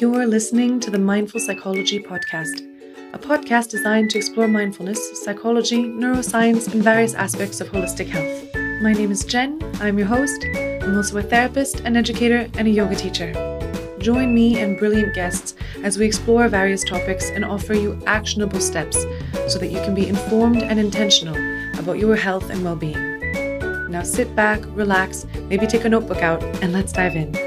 You're listening to the Mindful Psychology Podcast, a podcast designed to explore mindfulness, psychology, neuroscience, and various aspects of holistic health. My name is Jen. I'm your host. I'm also a therapist, an educator, and a yoga teacher. Join me and brilliant guests as we explore various topics and offer you actionable steps so that you can be informed and intentional about your health and well being. Now sit back, relax, maybe take a notebook out, and let's dive in.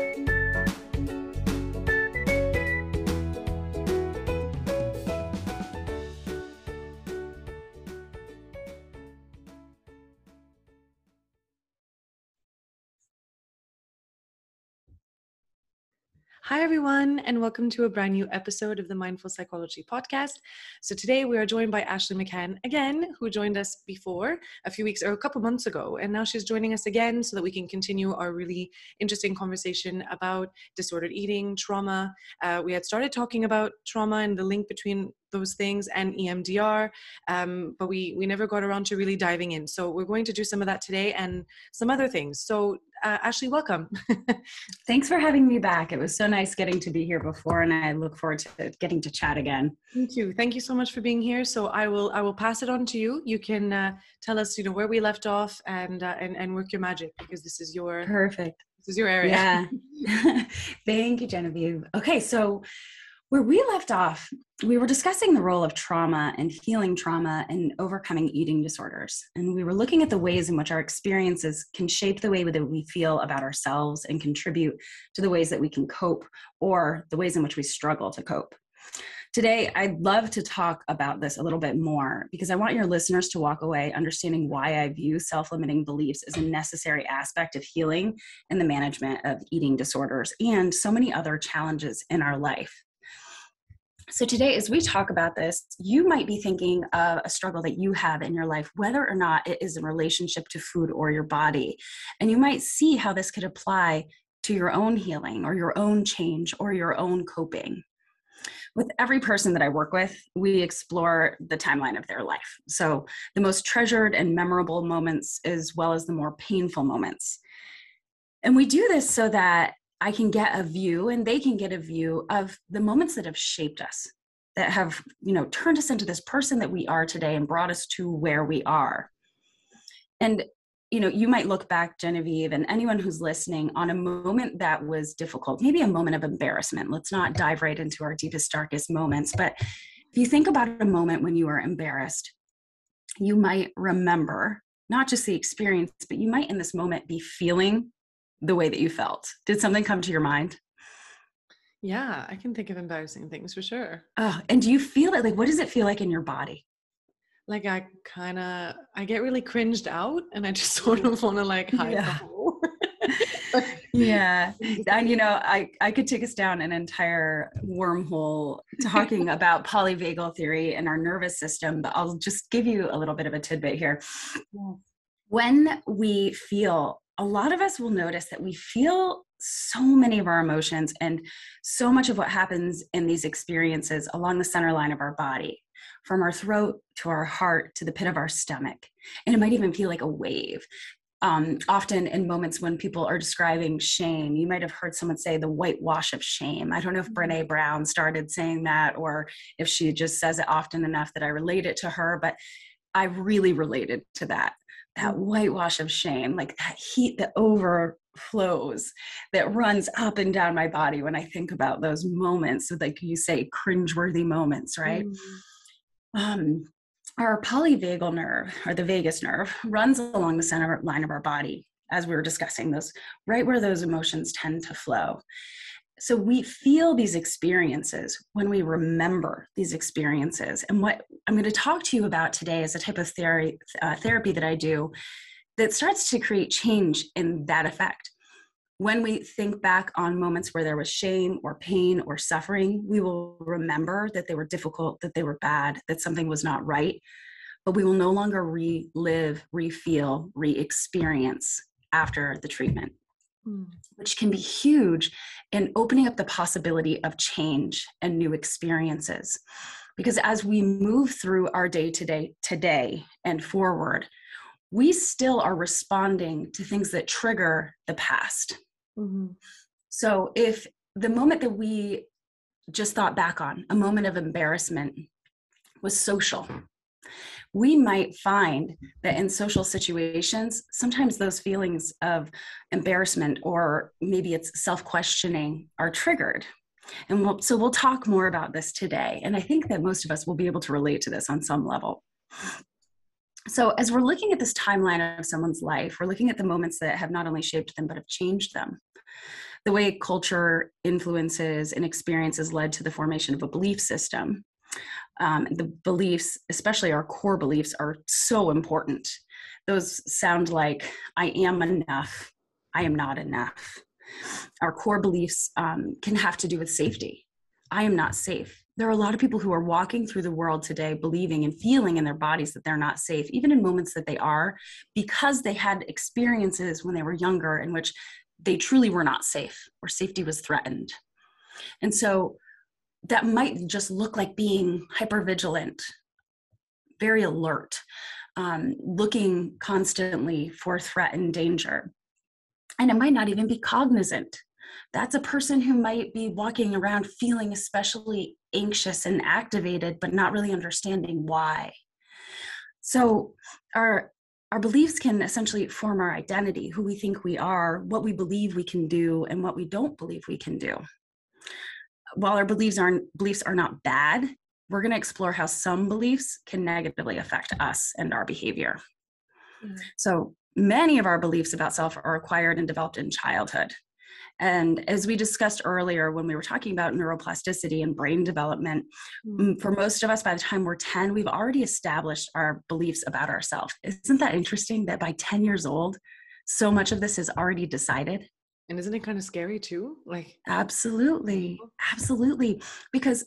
Hi, everyone, and welcome to a brand new episode of the Mindful Psychology Podcast. So, today we are joined by Ashley McHan again, who joined us before a few weeks or a couple months ago. And now she's joining us again so that we can continue our really interesting conversation about disordered eating, trauma. Uh, we had started talking about trauma and the link between those things and EMDR, um, but we we never got around to really diving in. So we're going to do some of that today and some other things. So uh, Ashley, welcome. Thanks for having me back. It was so nice getting to be here before, and I look forward to getting to chat again. Thank you. Thank you so much for being here. So I will I will pass it on to you. You can uh, tell us, you know, where we left off and uh, and and work your magic because this is your perfect. This is your area. Yeah. Thank you, Genevieve. Okay, so where we left off, we were discussing the role of trauma and healing trauma and overcoming eating disorders. And we were looking at the ways in which our experiences can shape the way that we feel about ourselves and contribute to the ways that we can cope or the ways in which we struggle to cope. Today, I'd love to talk about this a little bit more because I want your listeners to walk away understanding why I view self limiting beliefs as a necessary aspect of healing and the management of eating disorders and so many other challenges in our life. So, today, as we talk about this, you might be thinking of a struggle that you have in your life, whether or not it is in relationship to food or your body. And you might see how this could apply to your own healing or your own change or your own coping. With every person that I work with, we explore the timeline of their life. So, the most treasured and memorable moments, as well as the more painful moments. And we do this so that I can get a view and they can get a view of the moments that have shaped us, that have, you know, turned us into this person that we are today and brought us to where we are. And you know, you might look back, Genevieve, and anyone who's listening on a moment that was difficult, maybe a moment of embarrassment. Let's not dive right into our deepest, darkest moments. But if you think about a moment when you were embarrassed, you might remember not just the experience, but you might in this moment be feeling the way that you felt. Did something come to your mind? Yeah, I can think of embarrassing things for sure. Oh, and do you feel it? Like, what does it feel like in your body? Like I kind of, I get really cringed out, and I just sort mm-hmm. of want to like hide. Yeah. yeah, and you know, I I could take us down an entire wormhole talking about polyvagal theory and our nervous system, but I'll just give you a little bit of a tidbit here. When we feel a lot of us will notice that we feel so many of our emotions and so much of what happens in these experiences along the center line of our body, from our throat to our heart to the pit of our stomach. And it might even feel like a wave. Um, often in moments when people are describing shame, you might have heard someone say the whitewash of shame. I don't know if mm-hmm. Brene Brown started saying that or if she just says it often enough that I relate it to her, but I really related to that that whitewash of shame, like that heat that overflows, that runs up and down my body when I think about those moments, So like you say, cringeworthy moments, right? Mm. Um, our polyvagal nerve, or the vagus nerve, runs along the center line of our body, as we were discussing, those right where those emotions tend to flow so we feel these experiences when we remember these experiences. And what i'm going to talk to you about today is a type of theory, uh, therapy that i do that starts to create change in that effect. When we think back on moments where there was shame or pain or suffering we will remember that they were difficult that they were bad that something was not right but we will no longer relive re-feel re-experience after the treatment Mm. which can be huge in opening up the possibility of change and new experiences. Because as we move through our day to day today and forward, we still are responding to things that trigger the past. Mm-hmm. So if the moment that we just thought back on, a moment of embarrassment was social. We might find that in social situations, sometimes those feelings of embarrassment or maybe it's self questioning are triggered. And we'll, so we'll talk more about this today. And I think that most of us will be able to relate to this on some level. So, as we're looking at this timeline of someone's life, we're looking at the moments that have not only shaped them, but have changed them the way culture influences and experiences led to the formation of a belief system. Um, the beliefs, especially our core beliefs, are so important. Those sound like I am enough, I am not enough. Our core beliefs um, can have to do with safety. I am not safe. There are a lot of people who are walking through the world today believing and feeling in their bodies that they're not safe, even in moments that they are, because they had experiences when they were younger in which they truly were not safe or safety was threatened. And so that might just look like being hyper vigilant, very alert, um, looking constantly for threat and danger. And it might not even be cognizant. That's a person who might be walking around feeling especially anxious and activated, but not really understanding why. So, our our beliefs can essentially form our identity, who we think we are, what we believe we can do, and what we don't believe we can do. While our beliefs aren't beliefs are not bad, we're going to explore how some beliefs can negatively affect us and our behavior. Mm-hmm. So many of our beliefs about self are acquired and developed in childhood. And as we discussed earlier when we were talking about neuroplasticity and brain development, mm. for most of us, by the time we're 10, we've already established our beliefs about ourselves. Isn't that interesting that by 10 years old, so much of this is already decided? And isn't it kind of scary too? Like, absolutely, absolutely. Because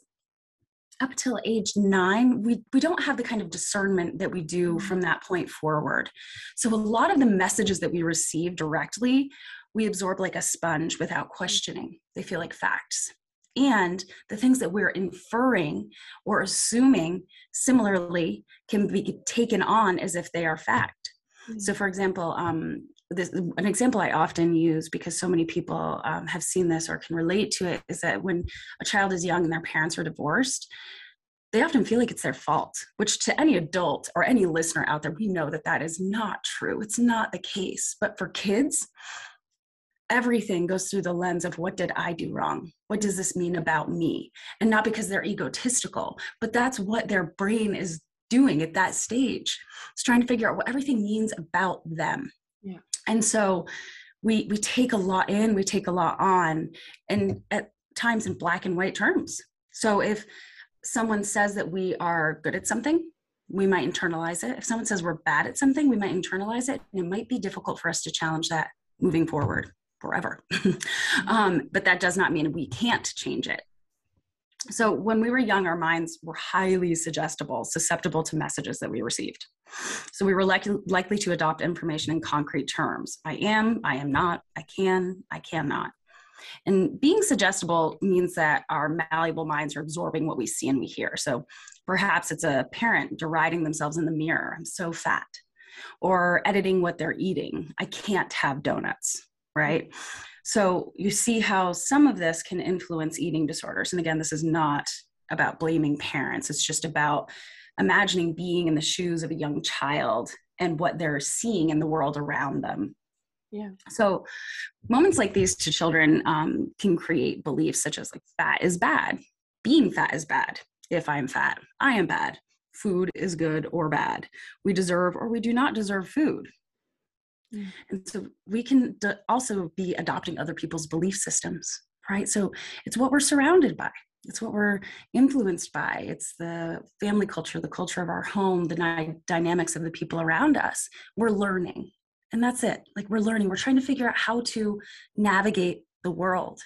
up till age nine, we, we don't have the kind of discernment that we do mm. from that point forward. So, a lot of the messages that we receive directly we absorb like a sponge without questioning. They feel like facts. And the things that we're inferring or assuming similarly can be taken on as if they are fact. Mm-hmm. So, for example, um, this, an example I often use because so many people um, have seen this or can relate to it is that when a child is young and their parents are divorced, they often feel like it's their fault, which to any adult or any listener out there, we know that that is not true. It's not the case. But for kids, everything goes through the lens of what did I do wrong? What does this mean about me? And not because they're egotistical, but that's what their brain is doing at that stage. It's trying to figure out what everything means about them. Yeah. And so we we take a lot in, we take a lot on, and at times in black and white terms. So if someone says that we are good at something, we might internalize it. If someone says we're bad at something, we might internalize it. And it might be difficult for us to challenge that moving forward forever. um, but that does not mean we can't change it. So when we were young, our minds were highly suggestible, susceptible to messages that we received. So we were likely, likely to adopt information in concrete terms. I am, I am not, I can, I cannot. And being suggestible means that our malleable minds are absorbing what we see and we hear. So perhaps it's a parent deriding themselves in the mirror, I'm so fat, or editing what they're eating. I can't have donuts right? So you see how some of this can influence eating disorders. And again, this is not about blaming parents, it's just about imagining being in the shoes of a young child and what they're seeing in the world around them. Yeah. So moments like these to children um, can create beliefs such as like fat is bad, being fat is bad. If I'm fat, I am bad. Food is good or bad. We deserve or we do not deserve food. Mm. And so we can d- also be adopting other people's belief systems, right? So it's what we're surrounded by. It's what we're influenced by. It's the family culture, the culture of our home, the ni- dynamics of the people around us. We're learning. And that's it. Like we're learning. We're trying to figure out how to navigate the world.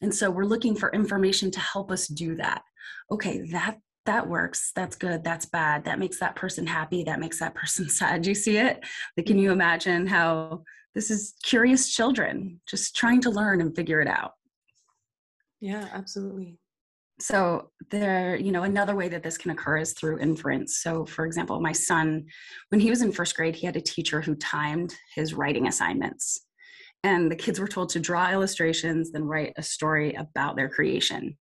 And so we're looking for information to help us do that. Okay, that that works that's good that's bad that makes that person happy that makes that person sad you see it? Like can you imagine how this is curious children just trying to learn and figure it out? Yeah absolutely. So there you know another way that this can occur is through inference. So for example my son when he was in first grade he had a teacher who timed his writing assignments. And the kids were told to draw illustrations then write a story about their creation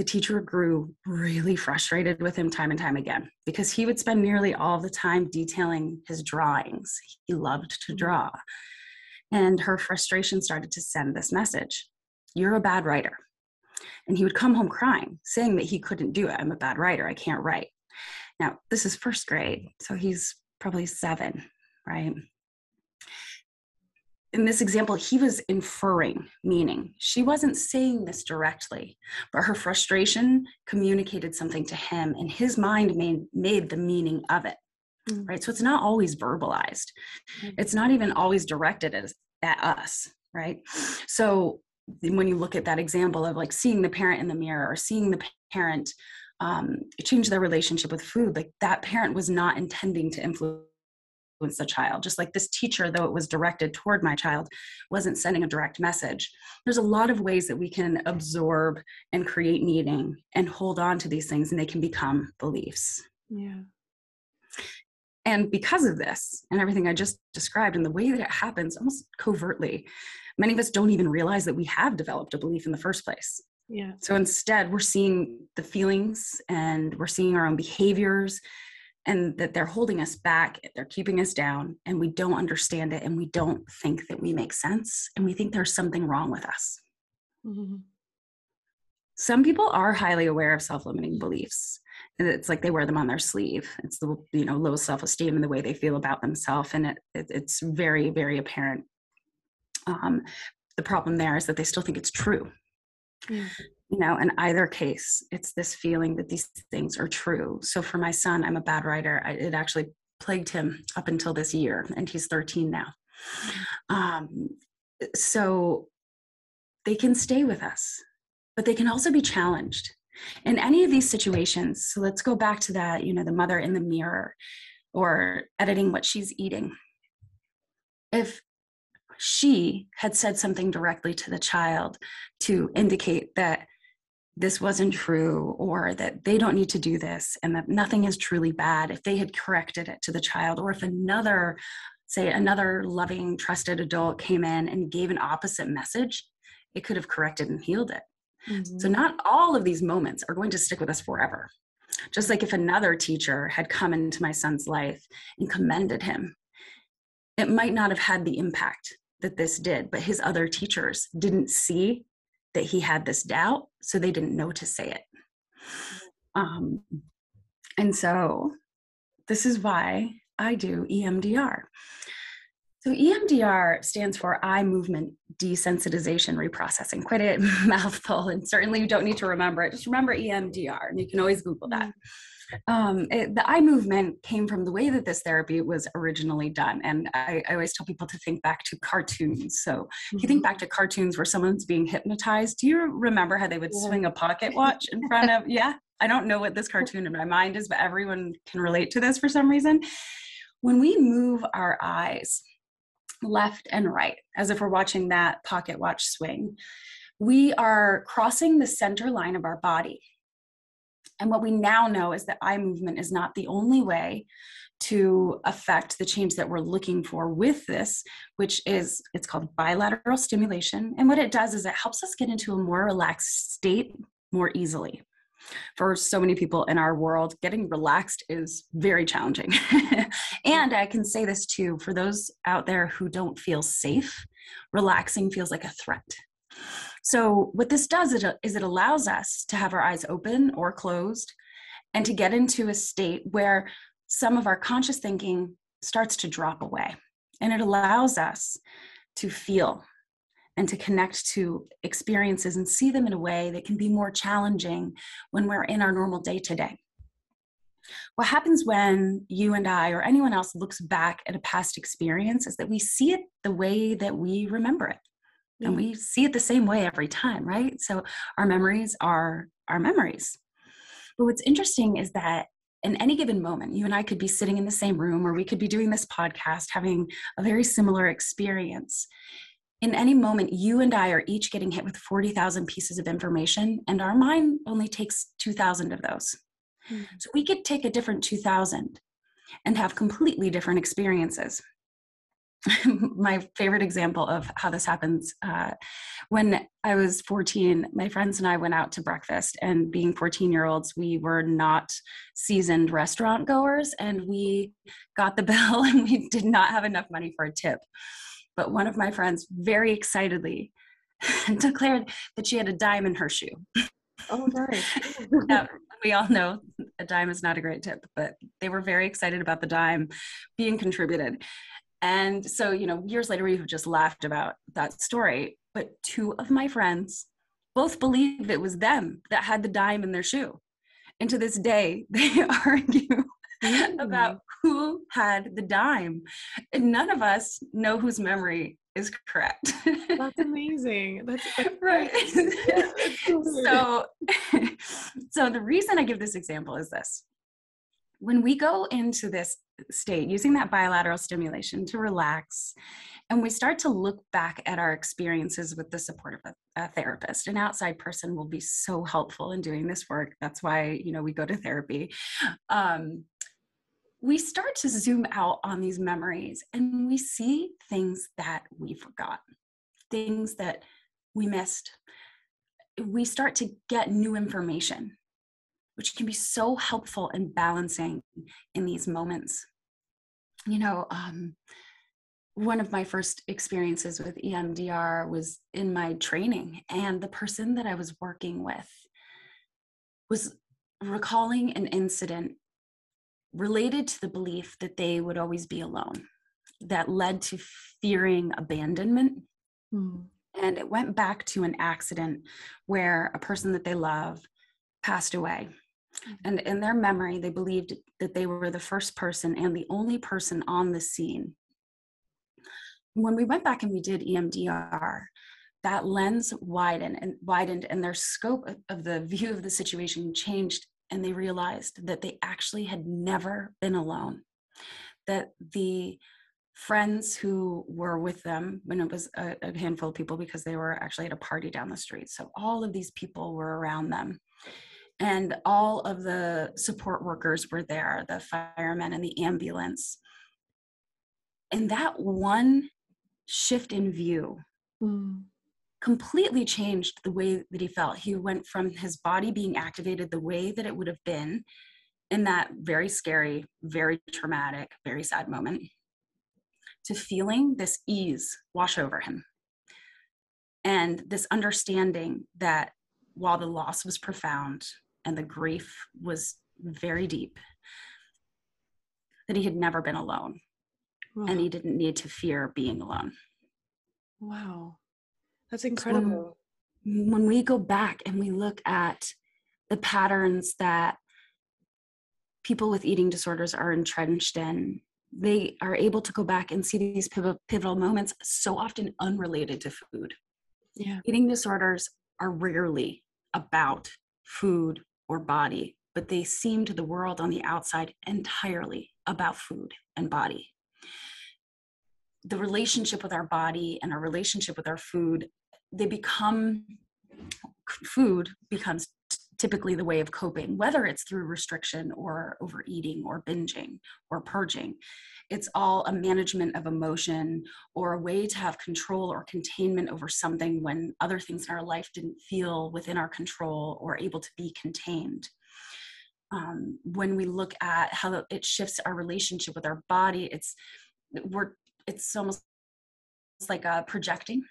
the teacher grew really frustrated with him time and time again because he would spend nearly all the time detailing his drawings. He loved to mm. draw. And her frustration started to send this message You're a bad writer. And he would come home crying, saying that he couldn't do it. I'm a bad writer. I can't write. Now, this is first grade, so he's probably seven, right? In this example, he was inferring meaning. She wasn't saying this directly, but her frustration communicated something to him, and his mind made, made the meaning of it. Mm-hmm. Right. So it's not always verbalized, mm-hmm. it's not even always directed at, at us. Right. So when you look at that example of like seeing the parent in the mirror or seeing the parent um, change their relationship with food, like that parent was not intending to influence the child just like this teacher though it was directed toward my child wasn't sending a direct message. There's a lot of ways that we can absorb and create meaning and hold on to these things and they can become beliefs. Yeah. And because of this and everything i just described and the way that it happens almost covertly many of us don't even realize that we have developed a belief in the first place. Yeah. So instead we're seeing the feelings and we're seeing our own behaviors and that they're holding us back, they're keeping us down, and we don't understand it, and we don't think that we make sense, and we think there's something wrong with us. Mm-hmm. Some people are highly aware of self-limiting beliefs, and it's like they wear them on their sleeve. It's the you know low self-esteem and the way they feel about themselves, and it, it, it's very very apparent. Um, the problem there is that they still think it's true. Yeah you know in either case it's this feeling that these things are true. So for my son i'm a bad writer. I, it actually plagued him up until this year and he's 13 now. Um, so they can stay with us but they can also be challenged. In any of these situations so let's go back to that you know the mother in the mirror or editing what she's eating. If she had said something directly to the child to indicate that this wasn't true or that they don't need to do this and that nothing is truly bad if they had corrected it to the child or if another say another loving trusted adult came in and gave an opposite message it could have corrected and healed it mm-hmm. so not all of these moments are going to stick with us forever just like if another teacher had come into my son's life and commended him it might not have had the impact that this did but his other teachers didn't see that he had this doubt, so they didn't know to say it. Um, and so this is why I do EMDR. So EMDR stands for eye movement desensitization reprocessing. Quite a mouthful, and certainly you don't need to remember it. Just remember EMDR, and you can always Google that. Um, it, the eye movement came from the way that this therapy was originally done. And I, I always tell people to think back to cartoons. So mm-hmm. if you think mm-hmm. back to cartoons where someone's being hypnotized, do you remember how they would yeah. swing a pocket watch in front of? Yeah, I don't know what this cartoon in my mind is, but everyone can relate to this for some reason. When we move our eyes left and right, as if we're watching that pocket watch swing, we are crossing the center line of our body. And what we now know is that eye movement is not the only way to affect the change that we're looking for with this, which is it's called bilateral stimulation. And what it does is it helps us get into a more relaxed state more easily. For so many people in our world, getting relaxed is very challenging. and I can say this too for those out there who don't feel safe, relaxing feels like a threat. So, what this does is it allows us to have our eyes open or closed and to get into a state where some of our conscious thinking starts to drop away. And it allows us to feel and to connect to experiences and see them in a way that can be more challenging when we're in our normal day to day. What happens when you and I or anyone else looks back at a past experience is that we see it the way that we remember it and we see it the same way every time right? So our memories are our memories. But what's interesting is that in any given moment you and i could be sitting in the same room or we could be doing this podcast having a very similar experience. In any moment you and i are each getting hit with 40,000 pieces of information and our mind only takes 2,000 of those. Mm-hmm. so we could take a different 2,000 and have completely different experiences my favorite example of how this happens uh, when i was 14 my friends and i went out to breakfast and being 14 year olds we were not seasoned restaurant goers and we got the bill and we did not have enough money for a tip. But one of my friends very excitedly declared that she had a dime in her shoe. Oh nice. Now, we all know a dime is not a great tip but they were very excited about the dime being contributed and so, you know, years later, we've just laughed about that story. But two of my friends both believe it was them that had the dime in their shoe. And to this day, they argue mm. about who had the dime. And none of us know whose memory is correct. That's amazing. That's, that's right. so, so the reason I give this example is this when we go into this state using that bilateral stimulation to relax. And we start to look back at our experiences with the support of a, a, therapist. An outside person will be so helpful in doing this work. That's why you know we go to therapy. Um, we start to zoom out on these memories and we see things that we forgot things that we missed. We start to get new information which can be so helpful in balancing in these moments. You know, um, one of my first experiences with EMDR was in my training, and the person that I was working with was recalling an incident related to the belief that they would always be alone that led to fearing abandonment. Mm. And it went back to an accident where a person that they love passed away. Mm-hmm. And in their memory, they believed that they were the first person and the only person on the scene. When we went back and we did EMDR, that lens widened and widened and their scope of the view of the situation changed and they realized that they actually had never been alone that the friends who were with them when it was a, a, handful of people because they were actually at a party down the street so all of these people were around them and all of the support workers were there the firemen and the ambulance. And that one shift in view mm. completely changed the way that he felt. He went from his body being activated the way that it would have been in that very scary very traumatic very sad moment to feeling this ease wash over him. And this understanding that while the loss was profound and the grief was very deep that he had never been alone. Wow. and he didn't need to fear being alone. Wow. That's incredible. When, when we go back and we look at the patterns that people with eating disorders are entrenched in they are able to go back and see these pivotal moments so often unrelated to food. Yeah. Eating disorders are rarely about food or body, but they seem to the world on the outside entirely about food and body. The relationship with our body and our relationship with our food, they become food becomes typically the way of coping, whether it's through restriction or overeating or binging or purging. It's all a management of emotion or a way to have control or containment over something when other things in our life didn't feel within our control or able to be contained. Um, when we look at how it shifts our relationship with our body, it's we're it's almost like a projecting.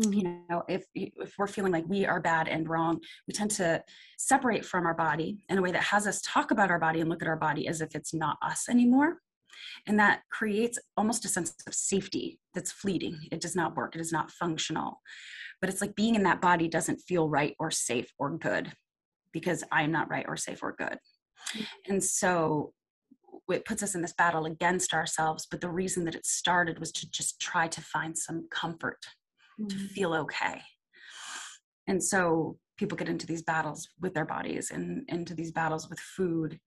You know if if we're feeling like we are bad and wrong we tend to separate from our body in a way that has us talk about our body and look at our body as if it's not us anymore and that creates almost a sense of safety that's fleeting. It does not work, it is not functional. But it's like being in that body doesn't feel right or safe or good because I'm not right or safe or good. Mm-hmm. And so it puts us in this battle against ourselves. But the reason that it started was to just try to find some comfort, mm-hmm. to feel okay. And so people get into these battles with their bodies and into these battles with food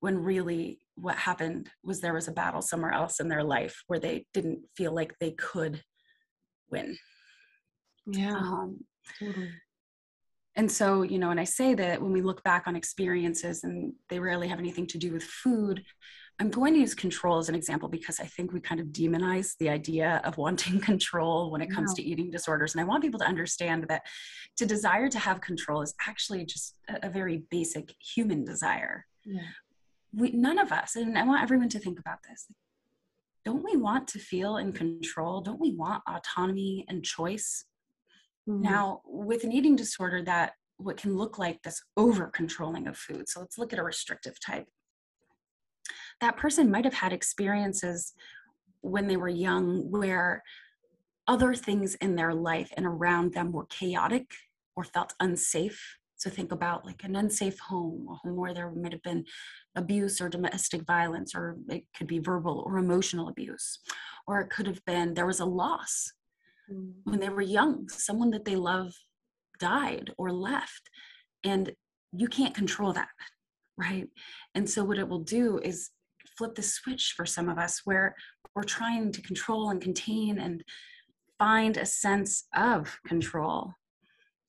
when really what happened was there was a battle somewhere else in their life where they didn't feel like they could win. Yeah. Um, totally. And so, you know, and I say that when we look back on experiences and they rarely have anything to do with food, I'm going to use control as an example because I think we kind of demonize the idea of wanting control when it comes to eating disorders. And I want people to understand that to desire to have control is actually just a, a very basic human desire. Yeah. We, none of us, and I want everyone to think about this. Don't we want to feel in control? Don't we want autonomy and choice? Mm-hmm. Now, with an eating disorder, that what can look like this over controlling of food. So let's look at a restrictive type that person might have had experiences when they were young where other things in their life and around them were chaotic or felt unsafe. So think about like an unsafe home, a home where there might have been abuse or domestic violence, or it could be verbal or emotional abuse, or it could have been there was a loss mm. when they were young, someone that they love died or left, and you can't control that, right? And so what it will do is flip the switch for some of us where we're trying to control and contain and find a sense of control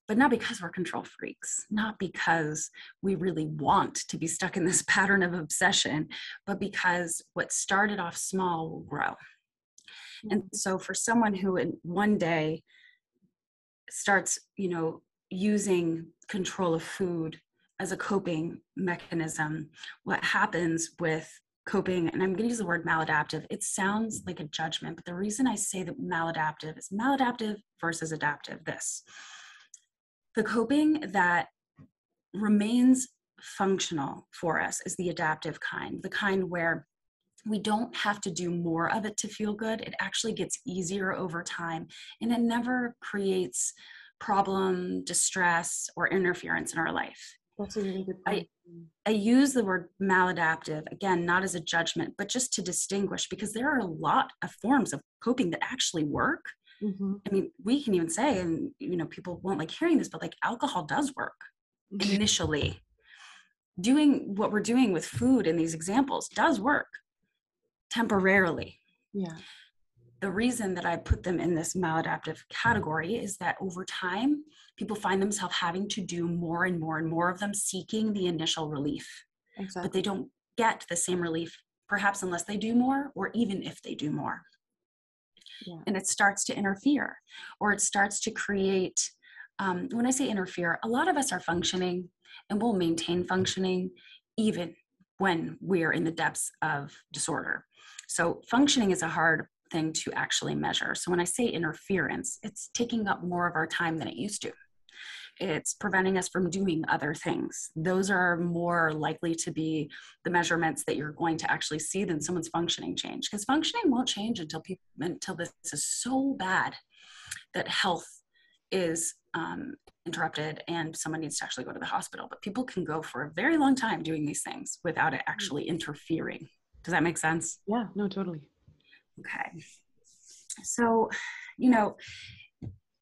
but not because we're control freaks, not because we really want to be stuck in this pattern of obsession, but because what started off small will grow. And mm-hmm. so for someone who in one day starts, you know, using control of food as a coping mechanism, what happens with coping, and I'm going to use the word maladaptive. It sounds like a judgment, but the reason I say that maladaptive is maladaptive versus adaptive. This the coping that remains functional for us is the adaptive kind, the kind where we don't have to do more of it to feel good. It actually gets easier over time and it never creates problem, distress, or interference in our life. That's a really good point. I, I use the word maladaptive, again, not as a judgment, but just to distinguish because there are a lot of forms of coping that actually work. Mm-hmm. I mean, we can even say, and you know, people won't like hearing this, but like alcohol does work mm-hmm. initially. Doing what we're doing with food in these examples does work temporarily. Yeah the reason that I put them in this maladaptive category is that over time, people find themselves having to do more and more and more of them seeking the initial relief. Exactly. But they don't get the same relief, perhaps unless they do more or even if they do more. Yeah. And it starts to interfere or it starts to create. Um, when I say interfere, a lot of us are functioning and will maintain functioning even when we're in the depths of disorder. So, functioning is a hard thing to actually measure. So when I say interference, it's taking up more of our time than it used to. It's preventing us from doing other things. Those are more likely to be the measurements that you're going to actually see than someone's functioning change. Because functioning won't change until people until this is so bad that health is um, interrupted and someone needs to actually go to the hospital. But people can go for a very long time doing these things without it actually interfering. Does that make sense? Yeah, no, totally. Okay. So, you know,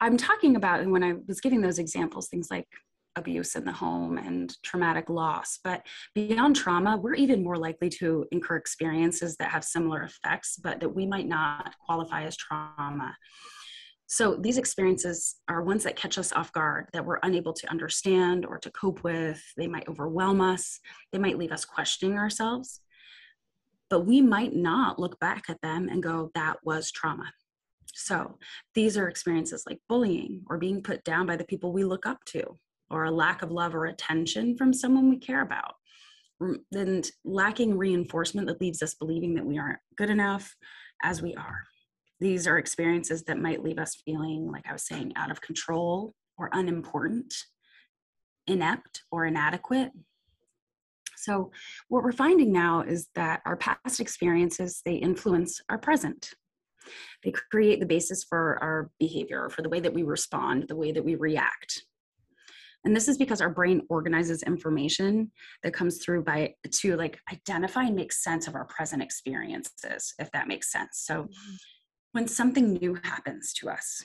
I'm talking about and when I was giving those examples, things like abuse in the home and traumatic loss. But beyond trauma, we're even more likely to incur experiences that have similar effects, but that we might not qualify as trauma. So these experiences are ones that catch us off guard, that we're unable to understand or to cope with. They might overwhelm us, they might leave us questioning ourselves but we might not look back at them and go, that was trauma. So these are experiences like bullying or being put down by the people we look up to, or a lack of love or attention from someone we care about, and lacking reinforcement that leaves us believing that we aren't good enough as we are. These are experiences that might leave us feeling, like I was saying, out of control or unimportant, inept or inadequate, so what we're finding now is that our past experiences, they influence our present. They create the basis for our behavior, for the way that we respond, the way that we react. And this is because our brain organizes information that comes through by to like identify and make sense of our present experiences, if that makes sense. So mm-hmm. when something new happens to us,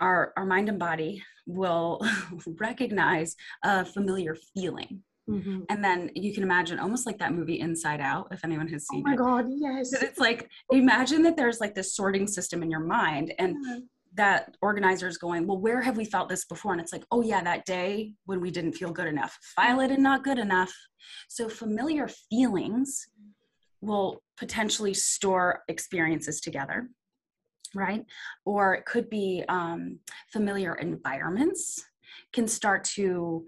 our, our mind and body will recognize a familiar feeling Mm-hmm. And then you can imagine almost like that movie Inside Out, if anyone has seen it. Oh my it. God, yes. It's like, imagine that there's like this sorting system in your mind and yeah. that organizer is going, well, where have we felt this before? And it's like, oh yeah, that day when we didn't feel good enough. File it and not good enough. So familiar feelings will potentially store experiences together right or it could be um, familiar environments can start to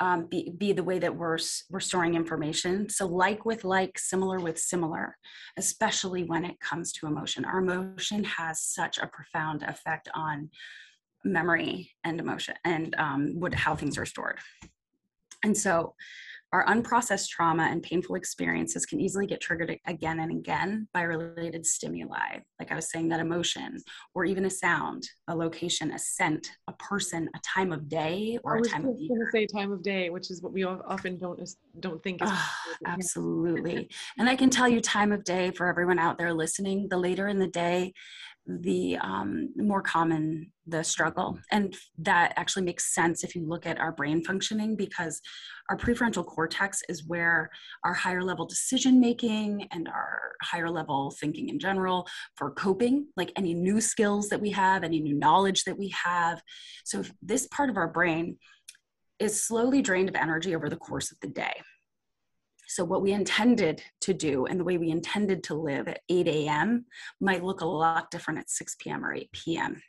um, be, be the way that we're, we're storing information. So, like with like, similar with similar, especially when it comes to emotion. Our emotion has such a profound effect on memory and emotion and um, what, how things are stored. And so, our unprocessed trauma and painful experiences can easily get triggered again and again by related stimuli. Like I was saying, that emotion, or even a sound, a location, a scent, a person, a time of day, or I a time of year. I was going to say time of day, which is what we often don't don't think. Is oh, absolutely, and I can tell you, time of day for everyone out there listening. The later in the day, the um, more common the struggle. And that actually makes sense if you look at our brain functioning because our prefrontal cortex is where our higher level decision making and our higher level thinking in general for coping, like any new skills that we have, any new knowledge that we have. So, this part of our brain is slowly drained of energy over the course of the day. So, what we intended to do and the way we intended to live at 8 a.m. might look a lot different at 6 p.m. or 8 p.m.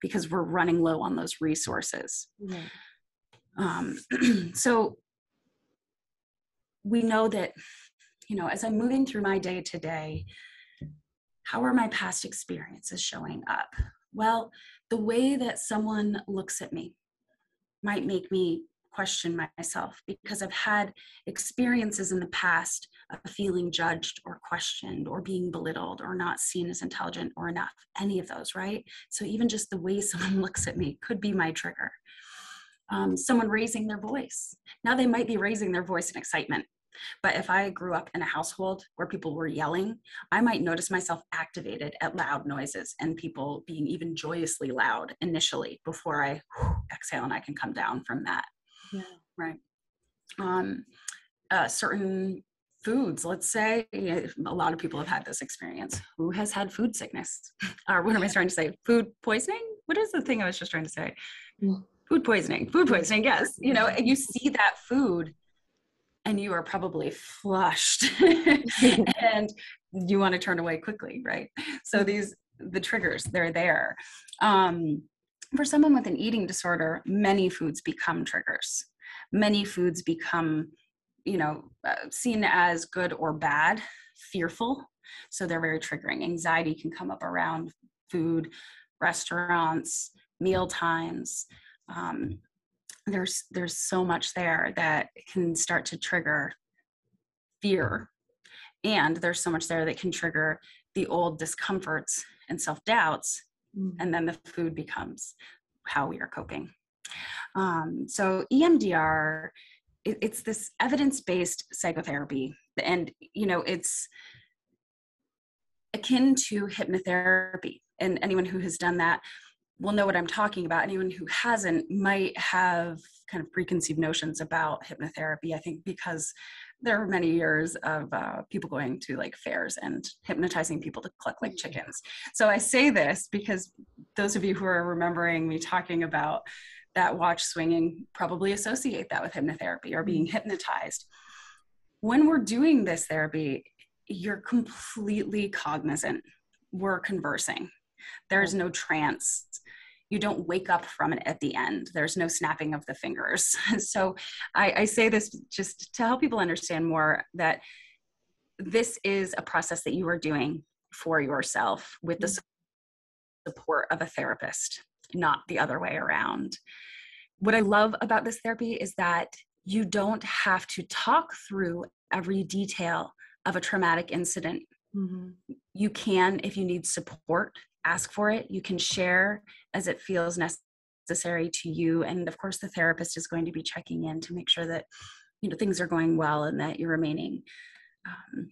because we're running low on those resources. Um, so, we know that, you know, as I'm moving through my day to day, how are my past experiences showing up? Well, the way that someone looks at me might make me question myself because I've had experiences in the past of feeling judged or questioned or being belittled or not seen as intelligent or enough, any of those, right? So even just the way someone looks at me could be my trigger. Um, someone raising their voice. Now they might be raising their voice in excitement. But if I grew up in a household where people were yelling, I might notice myself activated at loud noises and people being even joyously loud initially before I exhale and I can come down from that. Yeah. Right. Um, uh, certain foods, let's say, a lot of people have had this experience. Who has had food sickness? or what am I trying to say? Food poisoning? What is the thing I was just trying to say? Mm. Food poisoning. Food poisoning, yes. You know, you see that food and you are probably flushed and you want to turn away quickly, right? So mm-hmm. these the triggers, they're there. Um, for someone with an eating disorder, many foods become triggers. Many foods become, you know, uh, seen as good or bad, fearful. So they're very triggering. Anxiety can come up around food, restaurants, meal times. Um, there's there's so much there that can start to trigger fear, and there's so much there that can trigger the old discomforts and self doubts mm. and then the food becomes how we are coping. Um, so EMDR, it, it's this evidence-based psychotherapy, and you know it's akin to hypnotherapy. And anyone who has done that will know what I'm talking about. Anyone who hasn't might have kind of preconceived notions about hypnotherapy. I think because there are many years of uh, people going to like fairs and hypnotizing people to cluck like mm-hmm. chickens. So I say this because those of you who are remembering me talking about that watch swinging probably associate that with hypnotherapy or being mm-hmm. hypnotized. When we're doing this therapy, you're completely cognizant. We're conversing. There's no trance you don't wake up from it at the end. There's no snapping of the fingers. so I, I say this just to help people understand more that this is a process that you are doing for yourself with the mm-hmm. support of a therapist, not the other way around. What I love about this therapy is that you don't have to talk through every detail of a traumatic incident. Mm-hmm. You can, if you need support, ask for it. You can share as it feels necessary to you. And of course, the therapist is going to be checking in to make sure that you know things are going well and that you're remaining um,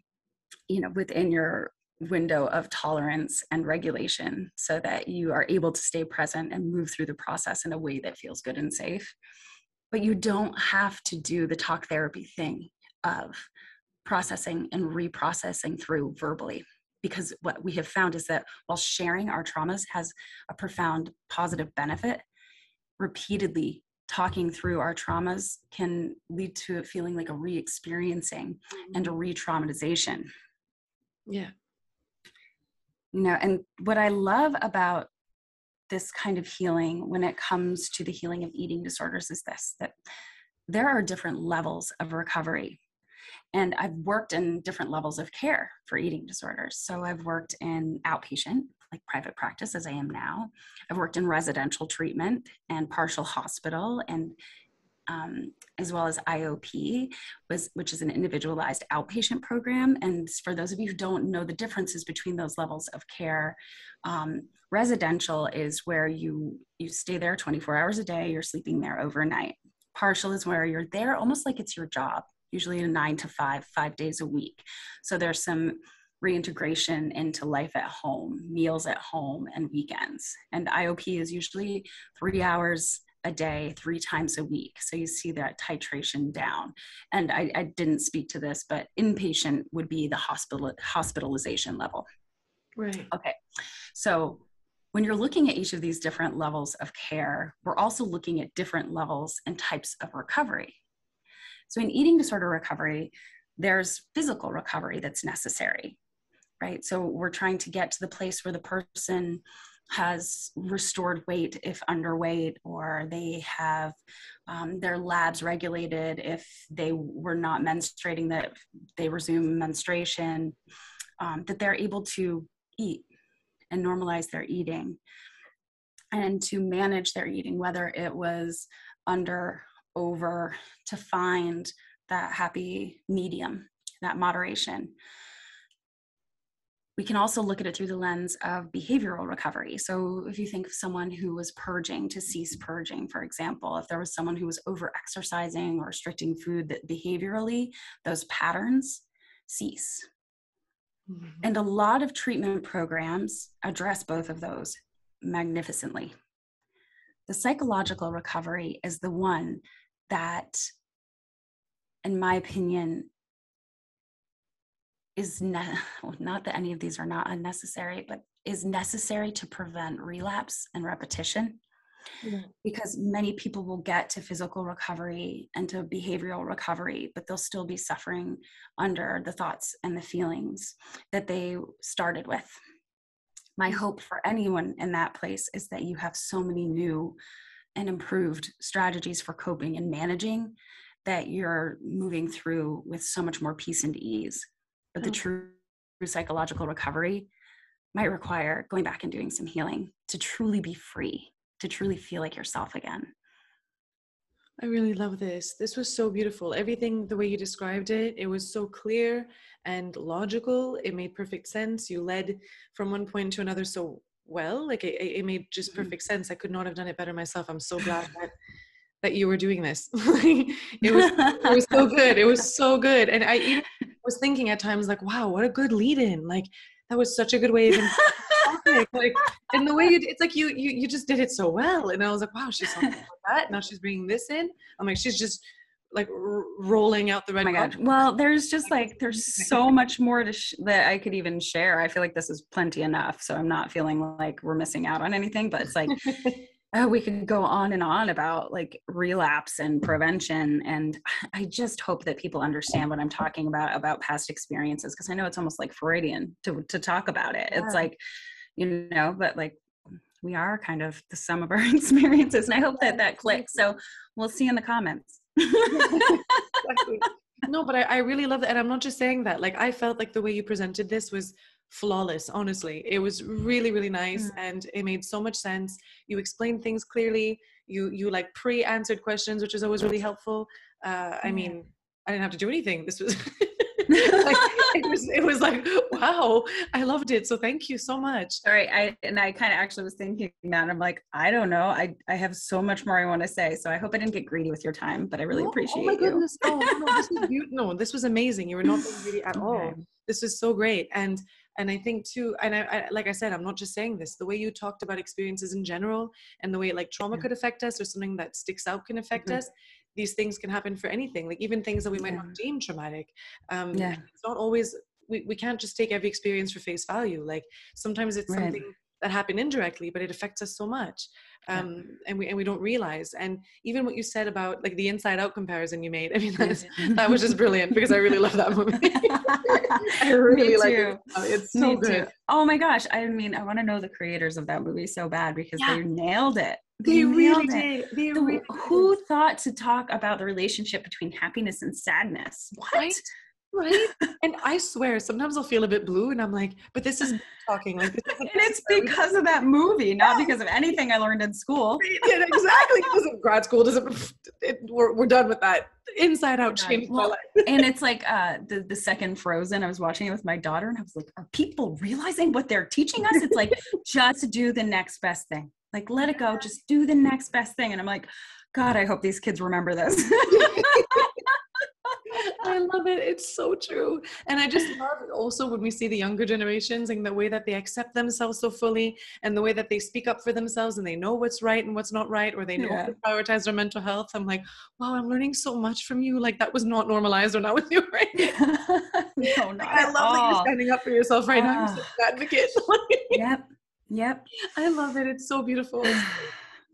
you know within your window of tolerance and regulation so that you are able to stay present and move through the process in a way that feels good and safe but you don't have to do the talk therapy thing of processing and reprocessing through verbally because what we have found is that while sharing our traumas has a profound positive benefit, repeatedly talking through our traumas can lead to it feeling like a re experiencing and a mm-hmm. re traumatization. Yeah. You know, and what I love about this kind of healing when it comes to the healing of eating disorders is this that there are different levels of recovery. And I've worked in different levels of care for eating disorders. So I've worked in outpatient, like private practice as I am now. I've worked in residential treatment and partial hospital and um, as well as IOP, was, which is an individualized outpatient program. And for those of you who don't know the differences between those levels of care, um, residential is where you you stay there 24 hours a day. You're sleeping there overnight. Partial is where you're there almost like it's your job, usually a nine to five, five days a week. So there's some reintegration into life at home, meals at home, and weekends. And IOP is usually three hours a day, three times a week. So you see that titration down. And I, I didn't speak to this, but inpatient would be the hospital hospitalization level. Right. Okay. So when you're looking at each of these different levels of care, we're also looking at different levels and types of recovery. So in eating disorder recovery, there's physical recovery that's necessary, right? So we're trying to get to the place where the person has restored weight if underweight, or they have um, their labs regulated if they were not menstruating, that they resume menstruation, um, that they're able to eat and normalize their eating and to manage their eating, whether it was under, over, to find that happy medium, that moderation we can also look at it through the lens of behavioral recovery. So, if you think of someone who was purging to cease purging, for example, if there was someone who was over exercising or restricting food, that behaviorally those patterns cease. Mm-hmm. And a lot of treatment programs address both of those magnificently. The psychological recovery is the one that, in my opinion, is ne- not that any of these are not unnecessary, but is necessary to prevent relapse and repetition. Yeah. Because many people will get to physical recovery and to behavioral recovery, but they'll still be suffering under the thoughts and the feelings that they started with. My hope for anyone in that place is that you have so many new and improved strategies for coping and managing that you're moving through with so much more peace and ease but the mm. true psychological recovery might require going back and doing some healing to truly be free, to truly feel like yourself again. I really love this. This was so beautiful. Everything, the way you described it, it was so clear and logical. It made perfect sense. You led from one point to another so well. Like it, it made just mm-hmm. perfect sense. I could not have done it better myself. I'm so glad that that you were doing this. it was it was so good. It was so good. And I even was thinking at times like, wow, what a good lead in. Like that was such a good way of like and the way you it's like you you you just did it so well. And I was like, wow, she's about that. Now she's bringing this in. I'm like, she's just like r- rolling out the oh red. Oh my god! Well, there's just like there's so much more to sh- that I could even share. I feel like this is plenty enough, so I'm not feeling like we're missing out on anything. But it's like oh, we could go on and on about like relapse and prevention. And I just hope that people understand what I'm talking about about past experiences because I know it's almost like Freudian to to talk about it. Yeah. It's like, you know, but like we are kind of the sum of our experiences. And I hope that that clicks. So we'll see in the comments. No, but I, I really love that. And I'm not just saying that. Like I felt like the way you presented this was flawless honestly it was really really nice mm. and it made so much sense you explained things clearly you you like pre-answered questions which is always really helpful uh i mean i didn't have to do anything this was like, it was it was like wow i loved it so thank you so much all right i and i kind of actually was thinking that i'm like i don't know i i have so much more i want to say so i hope i didn't get greedy with your time but i really oh, appreciate oh my goodness you. oh no, this was no this was amazing you were not being greedy at all this is so great and and i think too and I, I, like i said i'm not just saying this the way you talked about experiences in general and the way like trauma yeah. could affect us or something that sticks out can affect mm-hmm. us these things can happen for anything like even things that we might yeah. not deem traumatic um yeah. it's not always we, we can't just take every experience for face value like sometimes it's right. something that happen indirectly but it affects us so much um, yeah. and we and we don't realize and even what you said about like the inside out comparison you made i mean that, was just brilliant because i really love that movie i really like it it's so Me good too. oh my gosh i mean i want to know the creators of that movie so bad because yeah. they nailed it they, they really did. They the, really who did. thought to talk about the relationship between happiness and sadness what right? Right? And i swear sometimes i'll feel a bit blue and i'm like but this is talking like and it's because of that movie not because of anything i learned in school. Yeah exactly because of grad school doesn't it, we're, we're done with that inside out changed well, and it's like uh the, the second frozen i was watching it with my daughter and i was like are people realizing what they're teaching us? It's like just do the next best thing. Like let it go. Just do the next best thing. And i'm like god i hope these kids remember this I love it. It's so true. And I just love also when we see the younger generations and the way that they accept themselves so fully and the way that they speak up for themselves and they know what's right and what's not right, or they know yeah. to prioritize their mental health. I'm like, wow, I'm learning so much from you. Like that was not normalized or not with you, right? no, not I love all. that you're standing up for yourself right uh, now. You're such an advocate. yep. Yep. I love it. It's so beautiful.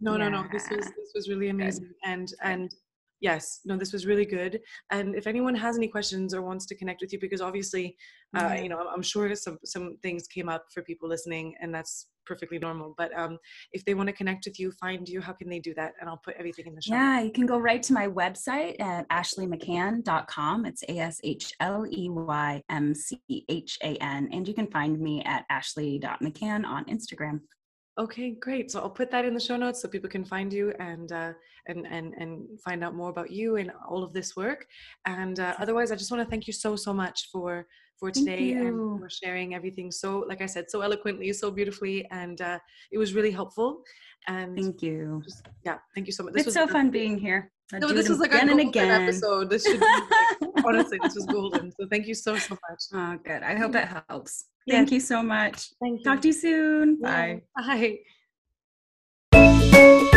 No, yeah. no, no. This was this was really amazing. Good. And and yes no this was really good and if anyone has any questions or wants to connect with you because obviously uh, mm-hmm. you know i'm sure some some things came up for people listening and that's perfectly normal but um, if they want to connect with you find you how can they do that? And i'll put everything in the show yeah you can go right to my website at ashleymchan.com it's a-s-h-l-e-y-m-c-h-a-n and you can find me at ashley.mchan on instagram Okay, great. So I'll put that in the show notes so people can find you and uh, and and and find out more about you and all of this work. And uh, otherwise, I just want to thank you so so much for for today and for sharing everything so like I said so eloquently, so beautifully, and uh, it was really helpful. And thank you. Just, yeah, thank you so much. This it's so fun being here. I'll no, this was like again a and again episode. This should be, like, honestly, this was golden. So thank you so so much. Oh, good. I hope it helps. Thank you so much. Thank you. Talk to you soon. Bye. Bye.